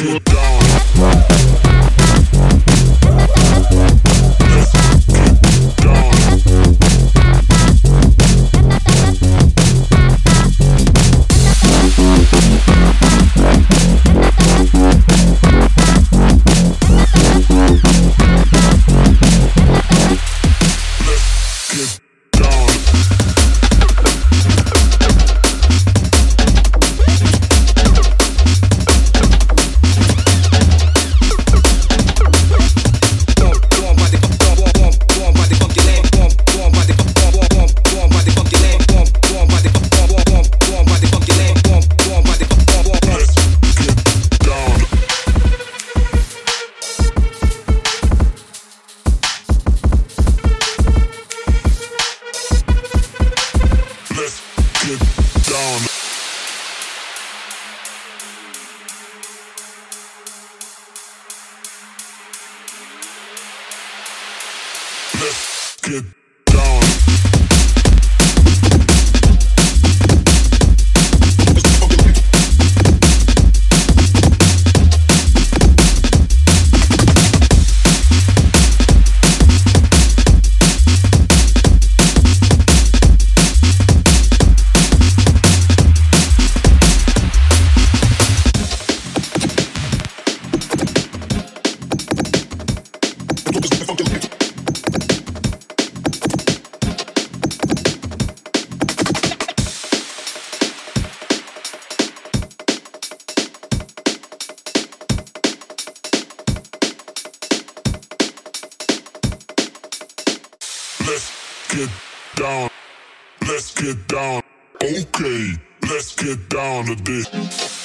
Good. Let's get Let's get down. Let's get down. Okay, let's get down to this.